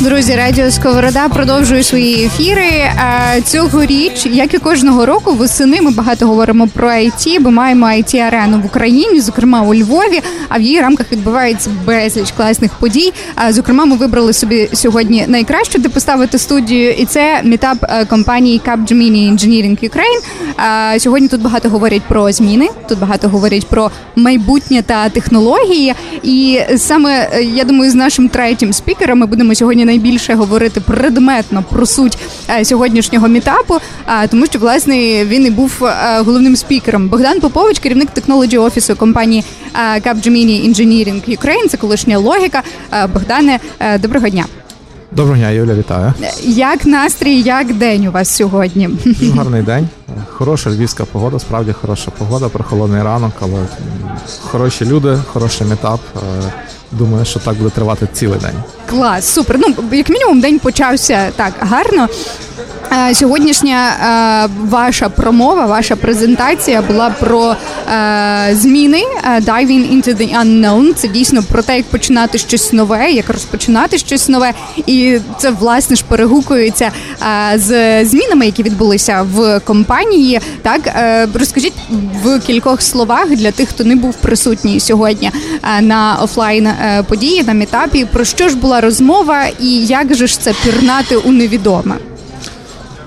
Друзі, радіо Сковорода продовжує свої ефіри. Цьогоріч, як і кожного року, восени ми багато говоримо про IT, бо маємо it арену в Україні, зокрема у Львові. А в її рамках відбувається безліч класних подій. Зокрема, ми вибрали собі сьогодні найкраще, де поставити студію, і це мітап е, компанії Capgemini Engineering Ukraine. Сьогодні тут багато говорять про зміни. Тут багато говорять про майбутнє та технології. І саме е, я думаю, з нашим третім спікером ми будемо сьогодні сьогодні найбільше говорити предметно про суть е, сьогоднішнього мітапу, тому що власне він і був е, головним спікером. Богдан Попович, керівник технології офісу компанії е, Capgemini Engineering Ukraine, Це колишня логіка. Богдане, доброго дня. Доброго дня, Юля, вітаю. Як настрій, як день у вас сьогодні? Гарний день, хороша львівська погода, справді хороша погода, прохолодний ранок, але хороші люди, хороший метап. Думаю, що так буде тривати цілий день. Клас, супер. Ну як мінімум, день почався так гарно. Е, сьогоднішня е, ваша промова, ваша презентація була про е, зміни Diving into the unknown. Це дійсно про те, як починати щось нове, як розпочинати щось нове, і це власне ж перегукується з змінами, які відбулися в компанії. Так розкажіть в кількох словах для тих, хто не був присутній сьогодні на офлайн події на мітапі. Про що ж була розмова, і як же ж це пірнати у невідоме?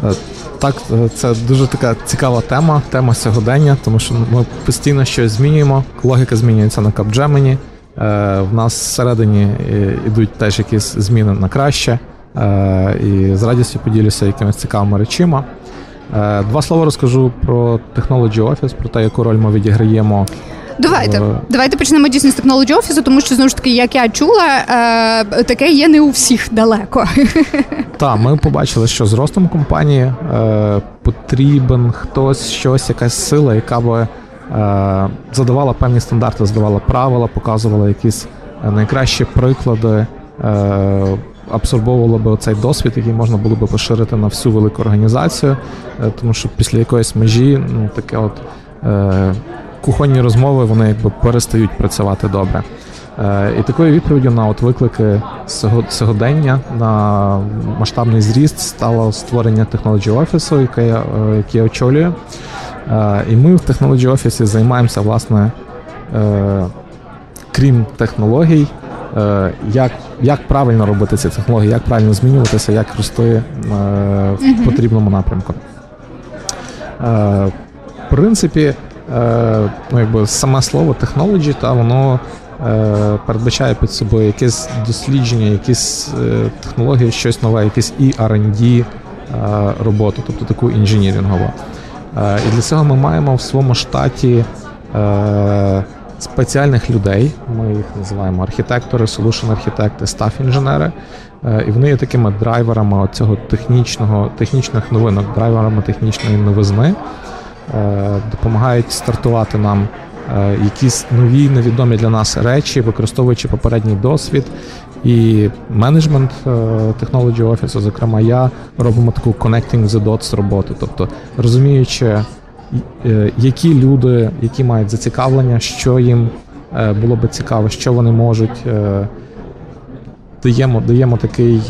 Е, так, е, це дуже така цікава тема, тема сьогодення, тому що ми постійно щось змінюємо. Логіка змінюється на Capgemini. Е, в нас всередині йдуть теж якісь зміни на краще. І з радістю поділюся якимись цікавими речима. Два слова розкажу про Technology Office, про те, яку роль ми відіграємо Давайте давайте почнемо дійсно з технології офісу, тому що знову ж таки, як я чула, е, таке є не у всіх далеко. Так, ми побачили, що з ростом компанії е, потрібен хтось, щось, якась сила, яка би е, задавала певні стандарти, задавала правила, показувала якісь найкращі приклади. Абсорбовувала би цей досвід, який можна було би поширити на всю велику організацію, тому що після якоїсь межі ну таке от кухонні розмови вони якби перестають працювати добре. Е, і такою відповіддю на от виклики сьогодення на масштабний зріст стало створення технології офісу, яке я, е, яке я очолюю. Е, і ми в технології офісі займаємося, власне, крім технологій, як як правильно робити ці технології, як правильно змінюватися, як рости в потрібному напрямку. В принципі, Е, ну, якби саме слово technology, та воно е, передбачає під собою якесь дослідження, якісь е, технології, щось нове, якісь і R&D роботу, тобто таку інженірингову. І для цього ми маємо в своєму штаті спеціальних людей. Ми їх називаємо архітектори, solution архітекти, стаф інженери. І вони є такими драйверами цього технічного, технічних новинок, драйверами технічної новизни. Е, допомагають стартувати нам е, якісь нові невідомі для нас речі, використовуючи попередній досвід. І менеджмент технології офісу, зокрема, я робимо таку connecting the dots роботу, тобто розуміючи, е, які люди, які мають зацікавлення, що їм було би цікаво, що вони можуть. Даємо даємо такий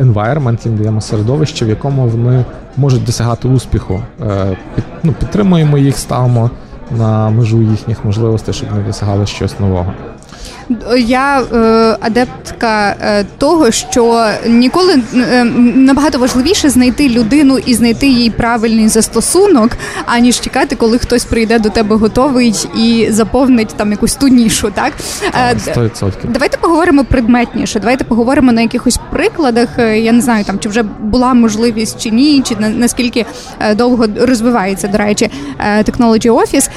environment, їм даємо середовище, в якому вони можуть досягати успіху. Е, ну, Підтримуємо їх, ставимо на межу їхніх можливостей, щоб вони досягали щось нового. Я е, адептка е, того, що ніколи е, набагато важливіше знайти людину і знайти їй правильний застосунок, аніж чекати, коли хтось прийде до тебе готовий і заповнить там якусь ту нішу. Так 100%. Е, давайте поговоримо предметніше. Давайте поговоримо на якихось прикладах. Е, я не знаю, там чи вже була можливість чи ні, чи наскільки е, довго розвивається до речі, Technology Office.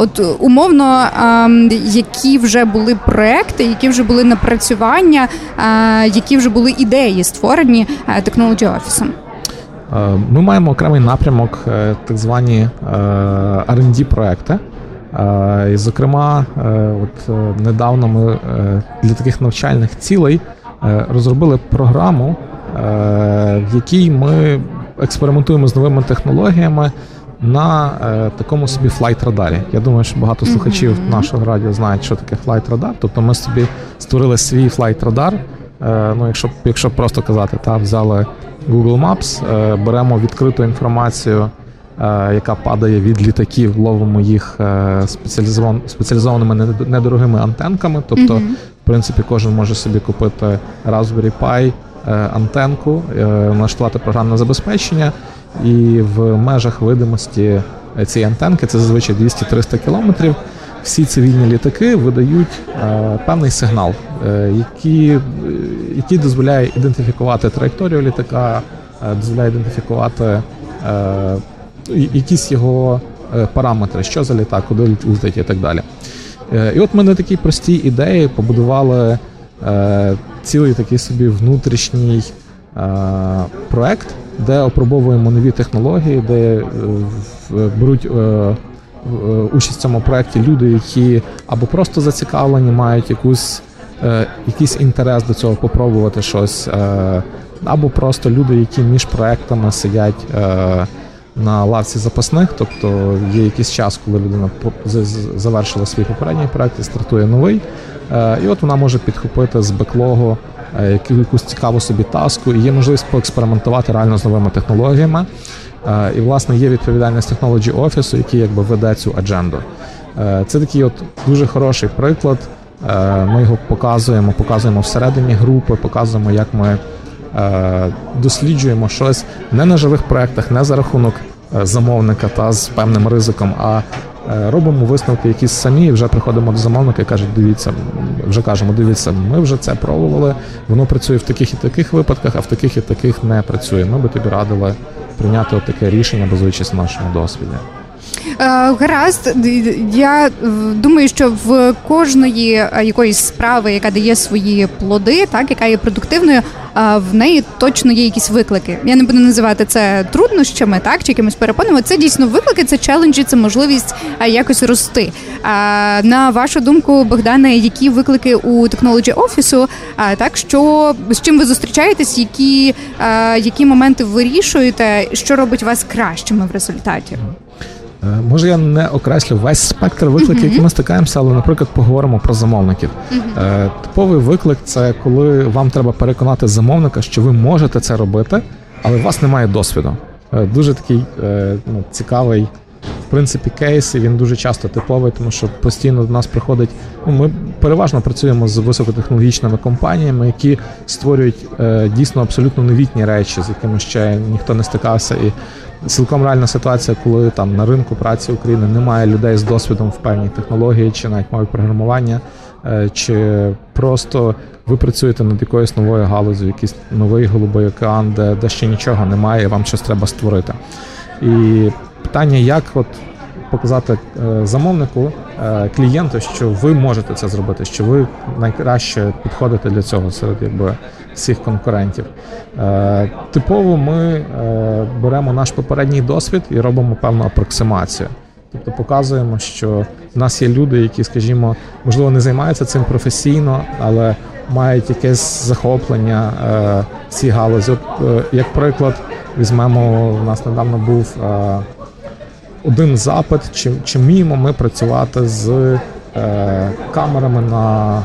От умовно, які вже були проекти, які вже були напрацювання, які вже були ідеї створені технологі офісом. Ми маємо окремий напрямок, е, так звані R&D проекти. І, зокрема, е, от недавно ми е, для таких навчальних цілей розробили програму, в якій ми експериментуємо з новими технологіями на е, такому собі flight radar і. Я думаю, що багато слухачів mm-hmm. нашого радіо знають, що таке flight radar. Тобто ми собі створили свій flight radar. Е, ну, якщо якщо просто казати, та взяли Google Maps, е, беремо відкриту інформацію, е, яка падає від літаків, ловимо їх е, спеціалізован, спеціалізованими недорогими антенками. Тобто, mm-hmm. в принципі, кожен може собі купити Raspberry Pi, е, антенку, налаштувати програмне забезпечення і в межах видимості цієї антенки це зазвичай 200-300 кілометрів. Всі цивільні літаки видають е, певний сигнал, е, який, який дозволяє ідентифікувати траєкторію літака, е, дозволяє ідентифікувати е, якісь його е, параметри, що за літак, куди летить і так далі. Е, і от ми на такій простій ідеї побудували цілий такий собі внутрішній проект, де опробовуємо нові технології, де е, беруть е, е, участь в цьому проєкті люди, які або просто зацікавлені, мають якусь, якийсь інтерес до цього попробувати щось, або просто люди, які між проектами сидять. На лавці запасних, тобто є якийсь час, коли людина завершила свій попередній проект і стартує новий. І от вона може підхопити з беклогу Е, якусь цікаву собі таску, і є можливість поекспериментувати реально з новими технологіями. Е, і, власне, є відповідальність технології офісу, який якби веде цю адженду. Е, це такий от дуже хороший приклад. Ми його показуємо, показуємо всередині групи, показуємо, як ми досліджуємо щось не на живих проектах, не за рахунок замовника та з певним ризиком, а Е, робимо висновки, якісь самі, і вже приходимо до замовника і кажуть, дивіться, вже кажемо, дивіться, ми вже це пробували, воно працює в таких і таких випадках, а в таких і таких не працює. Ми би тобі радили прийняти таке рішення, базуючись на нашому досвіді. Е, гаразд, я думаю, що в кожної е, якоїсь справи, яка дає свої плоди, так яка є продуктивною, в неї точно є якісь виклики. Я не буду називати це труднощами, так чи якимось перепонами. Це дійсно виклики, це челенджі, це можливість якось рости. На вашу думку, Богдане, які виклики у технологі офісу? А Так що з чим ви зустрічаєтесь, які, які моменти вирішуєте, що робить вас кращими в результаті? Е, може, я не окреслю весь спектр викликів, які ми стикаємося, але, наприклад, поговоримо про замовників. Е, типовий виклик це коли вам треба переконати замовника, що ви можете це робити, але у вас немає досвіду. Е, дуже такий ну, цікавий. Принципі, кейс, і він дуже часто типовий, тому що постійно до нас приходить. Ну, Ми переважно працюємо з високотехнологічними компаніями, які створюють е, дійсно абсолютно новітні речі, з якими ще ніхто не стикався. І цілком реальна ситуація, коли там на ринку праці України немає людей з досвідом в певній технології, чи навіть мові програмування, е, чи просто ви працюєте над якоюсь новою галузю, якийсь новий голубий океан, де, де ще нічого немає, і вам щось треба створити. І питання, як от показати е, замовнику, е, клієнту, що ви можете це зробити, що ви найкраще підходите для цього серед якби всіх конкурентів. Е, типово ми беремо наш попередній досвід і робимо певну апроксимацію. Тобто показуємо, що в нас є люди, які, скажімо, можливо, не займаються цим професійно, але мають якесь захоплення в цій галузі. Як приклад, візьмемо, у нас недавно був один запит, чи чи вміємо ми працювати з е, камерами на е,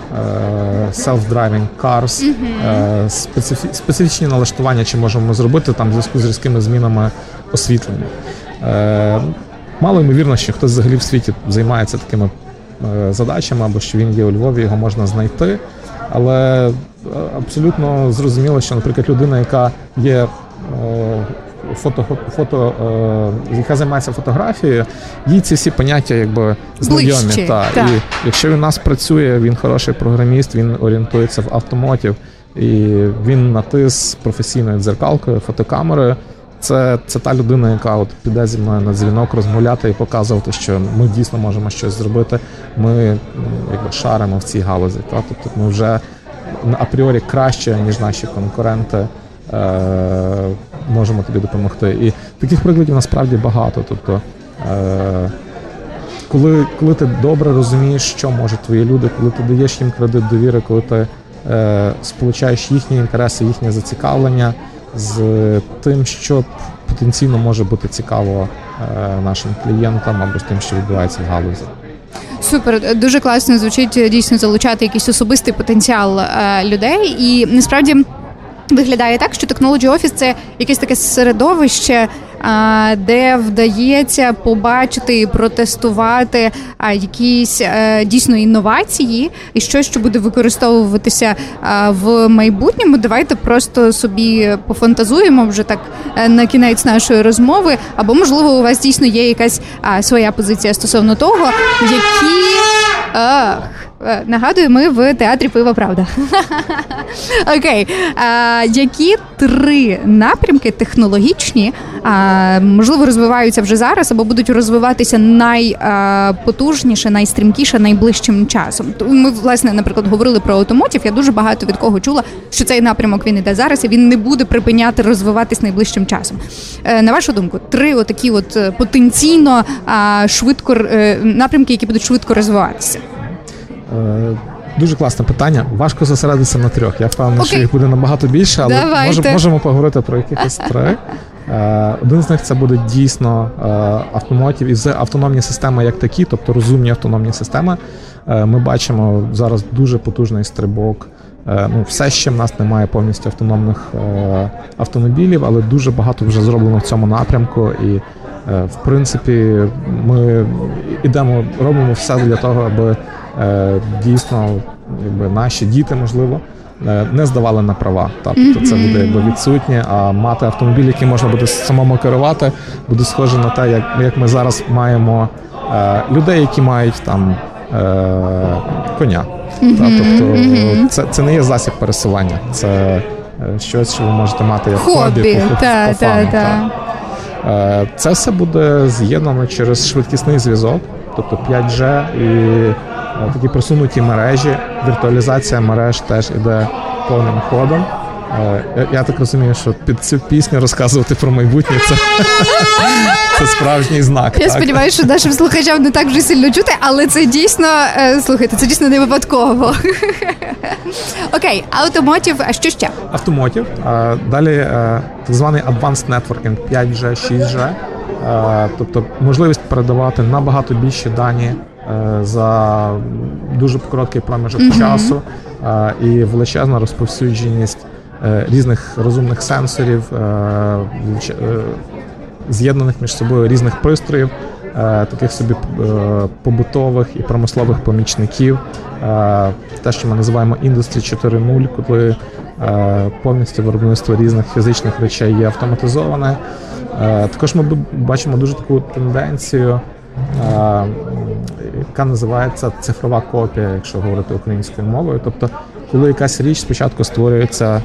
self-driving cars, е, специфі, специфічні налаштування, чи можемо ми зробити там в зв'язку з різкими змінами освітлення. Е, Мало ймовірно, що хтось взагалі в світі займається такими е, задачами, або що він є у Львові, його можна знайти. Але е, абсолютно зрозуміло, що, наприклад, людина, яка є е, фото, фото е, яка займається фотографією, їй ці всі поняття якби знайомі. Та. та. І якщо він у нас працює, він хороший програміст, він орієнтується в автомотів, і він натис професійною дзеркалкою, фотокамерою. Це це та людина, яка от піде зі мною на дзвінок розмовляти і показувати, що ми дійсно можемо щось зробити. Ми якби шаримо в цій галузі. Та? Тобто ми вже апріорі краще, ніж наші конкуренти. Е, можемо тобі допомогти. І таких прикладів насправді багато. Тобто, е, коли коли ти добре розумієш, що можуть твої люди, коли ти даєш їм кредит довіри, коли ти е, сполучаєш їхні інтереси, їхнє зацікавлення, з тим, що потенційно може бути цікаво е, нашим клієнтам або з тим, що відбувається в галузі. Супер, дуже класно звучить дійсно залучати якийсь особистий потенціал е, людей, і насправді виглядає так, що Technology Office – це якесь таке середовище, де вдається побачити і протестувати якісь е, дійсно інновації і щось, що буде використовуватися в майбутньому. Давайте просто собі пофантазуємо вже так е, на кінець нашої розмови. Або можливо у вас дійсно є якась своя позиція стосовно того, які. Ах, нагадую, ми в театрі пива Правда. Окей. А, Які три напрямки технологічні а, можливо розвиваються вже зараз або будуть розвиватися найпотужніше, найстрімкіше найближчим часом? Ми, власне, наприклад, говорили про автомотів. Я дуже багато від кого чула, що цей напрямок він іде зараз, і він не буде припиняти розвиватись найближчим часом. Е, на вашу думку, три отакі, от е, потенційно швидко напрямки, які будуть швидко розвиватися. Е, дуже класне питання. Важко зосередитися на трьох. Я впевнений, okay. що їх буде набагато більше, але може, можемо поговорити про якихось три. Е, один з них це буде дійсно е, автомотів і автономні системи як такі, тобто розумні автономні системи. Ми бачимо зараз дуже потужний стрибок. Ну, Все ще в нас немає повністю автономних автомобілів, але дуже багато вже зроблено в цьому напрямку. І в принципі ми йдемо, робимо все для того, аби Е, дійсно якби наші діти, можливо, е, не здавали на права. Тобто це буде якби відсутнє, а мати автомобіль, який можна буде самому керувати, буде схоже на те, як як ми зараз маємо е, людей, які мають там коня. Так, тобто це це не є засіб пересування, це щось, що ви можете мати як хобі, хобі по, та, по фану, та, та. Це все буде з'єднано через швидкісний зв'язок, тобто 5G і Е, такі просунуті мережі. Віртуалізація мереж теж іде повним ходом. Е, я так розумію, що під цю пісню розказувати про майбутнє це це справжній знак. Я сподіваюся, що нашим слухачам не так вже сильно чути, але це дійсно е, слухайте, це дійсно не випадково. Окей, автомотів, а що ще? Автомотів. Далі так званий Advanced Networking 5G, 6G. Тобто можливість передавати набагато більші дані Е, за дуже короткий проміжок mm-hmm. часу е, і величезна розповсюдженість е, різних розумних сенсорів, з'єднаних між собою різних пристроїв, таких собі побутових і промислових помічників, те, що ми називаємо Industry 4.0, коли повністю виробництво різних фізичних речей є автоматизоване. Також ми бачимо дуже таку тенденцію яка називається цифрова копія, якщо говорити українською мовою. Тобто, коли якась річ спочатку створюється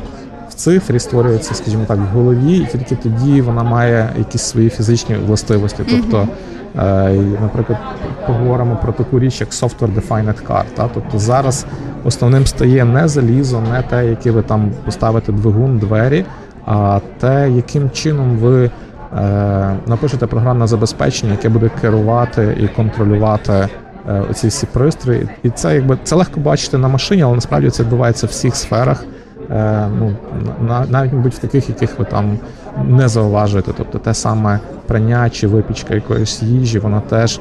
в цифрі, створюється, скажімо так, в голові, і тільки тоді вона має якісь свої фізичні властивості. Тобто, е, наприклад, поговоримо про таку річ, як Software Defined Car. Та? Тобто зараз основним стає не залізо, не те, яке ви там поставите двигун, двері, а те, яким чином ви. Е, напишете програмне забезпечення, яке буде керувати і контролювати е, оці всі пристрої. І це якби це легко бачити на машині, але насправді це відбувається в всіх сферах. Е, ну, Навіть, мабуть, в таких, яких ви там не зауважуєте. Тобто те саме прання чи випічка якоїсь їжі, вона теж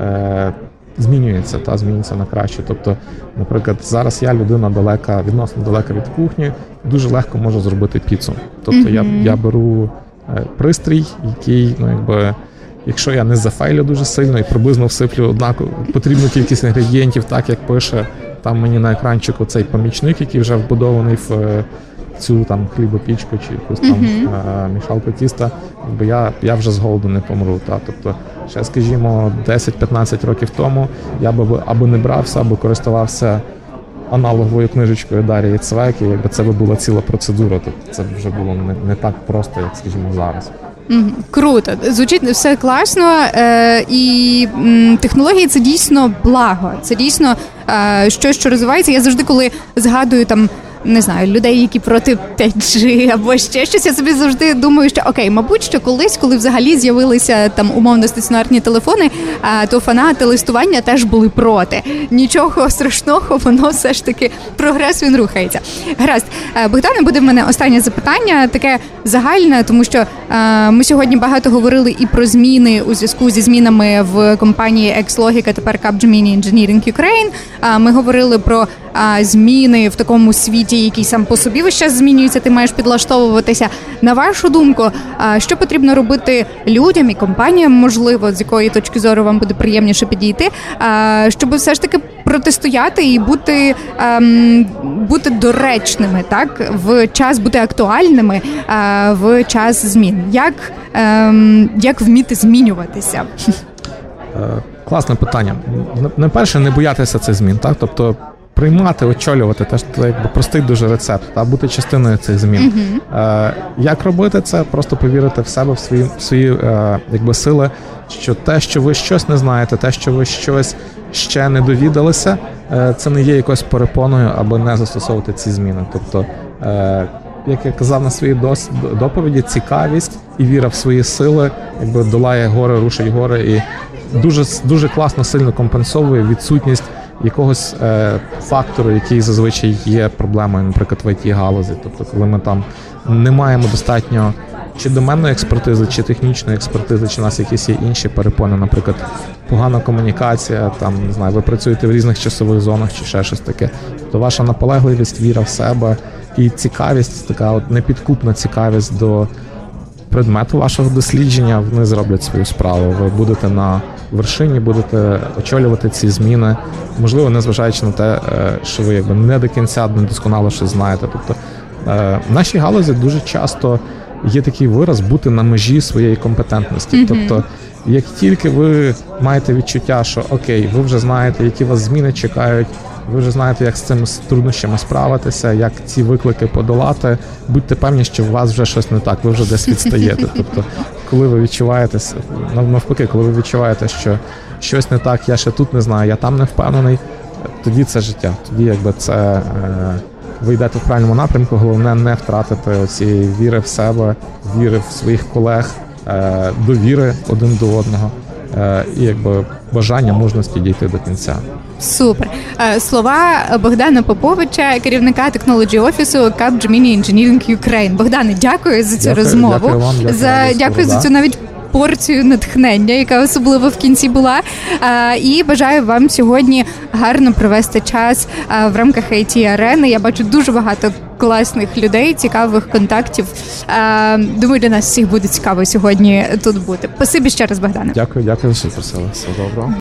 е, змінюється та змінюється на краще. Тобто, наприклад, зараз я людина далека, відносно далека від кухні, дуже легко можу зробити піцу. Тобто mm-hmm. я, я беру. Е, пристрій, який, ну якби. Якщо я не зафейлю дуже сильно і приблизно всиплю однаково потрібну кількість інгредієнтів, так як пише там мені на екранчику цей помічник, який вже вбудований в е, цю там хлібопічку чи якусь там uh-huh. мішалку тіста, якби я я вже з голоду не помру. Та. Тобто, ще, скажімо, 10-15 років тому я би або не брався, або користувався аналоговою книжечкою Дарії Цвеки, якби це би була ціла процедура, то це вже було не, не так просто, як скажімо, зараз. Круто, звучить все класно, е, і м, технології це дійсно благо. Це дійсно е, щось, що розвивається. Я завжди, коли згадую там не знаю, людей, які проти 5G або ще щось. Я собі завжди думаю, що окей, мабуть, що колись, коли взагалі з'явилися там умовно стаціонарні телефони, а то фанати листування теж були проти. Нічого страшного, воно все ж таки прогрес він рухається. Гаразд, Е, Богдане, буде в мене останнє запитання, таке загальне, тому що е, ми сьогодні багато говорили і про зміни у зв'язку зі змінами в компанії Exlogic, а тепер Capgemini Engineering Ukraine. А Ми говорили про а, зміни в такому світі, який сам по собі весь час змінюється. Ти маєш підлаштовуватися. На вашу думку, а, що потрібно робити людям і компаніям, можливо, з якої точки зору вам буде приємніше підійти, а, щоб все ж таки протистояти і бути, ем, бути доречними, так в час бути актуальними в час змін. Як, ем, як вміти змінюватися? Е, Класне питання. Найперше, не боятися цих змін, так? Тобто приймати, очолювати, теж це якби простий дуже рецепт, та бути частиною цих змін. Е, Як робити це? Просто повірити в себе, в свої, в свої е, якби, сили, що те, що ви щось не знаєте, те, що ви щось ще не довідалися, е, це не є якоюсь перепоною, аби не застосовувати ці зміни. Тобто, е, як я казав на своїй дос- доповіді, цікавість і віра в свої сили, якби долає гори, рушить гори і дуже дуже класно сильно компенсовує відсутність якогось е, фактору, який зазвичай є проблемою, наприклад, в it галузі. Тобто, коли ми там не маємо достатньо чи доменної експертизи, чи технічної експертизи, чи у нас якісь є інші перепони, наприклад, погана комунікація, там не знаю, ви працюєте в різних часових зонах чи ще щось таке. То ваша наполегливість, віра в себе і цікавість, така от непідкупна цікавість до предмету вашого дослідження, вони зроблять свою справу. Ви будете на вершині, будете очолювати ці зміни, можливо, незважаючи на те, е, що ви якби не до кінця не досконало щось знаєте. Тобто е, в нашій галузі дуже часто є такий вираз бути на межі своєї компетентності. Тобто, як тільки ви маєте відчуття, що окей, ви вже знаєте, які вас зміни чекають. Ви вже знаєте, як з цими труднощами справитися, як ці виклики подолати. Будьте певні, що у вас вже щось не так, ви вже десь відстаєте. Тобто, коли ви відчуваєте навпаки, коли ви відчуваєте, що щось не так, я ще тут не знаю, я там не впевнений, тоді це життя. Тоді якби це е, ви йдете в правильному напрямку. Головне не втратити цієї віри в себе, віри в своїх колег, е, довіри один до одного. Е, І якби бажання мужності дійти до кінця. Супер Е, слова Богдана Поповича, керівника технології офісу Capgemini Engineering Ukraine. Богдане, дякую за цю Дякую, розмову. дякую вам, дякую за за дякую за цю навіть. Порцію натхнення, яка особливо в кінці була, і бажаю вам сьогодні гарно провести час в рамках it арени. Я бачу дуже багато класних людей, цікавих контактів. Думаю, для нас всіх буде цікаво сьогодні тут бути. Спасибі ще раз, Богдане. Дякую, дякую, що запросили. Все доброго.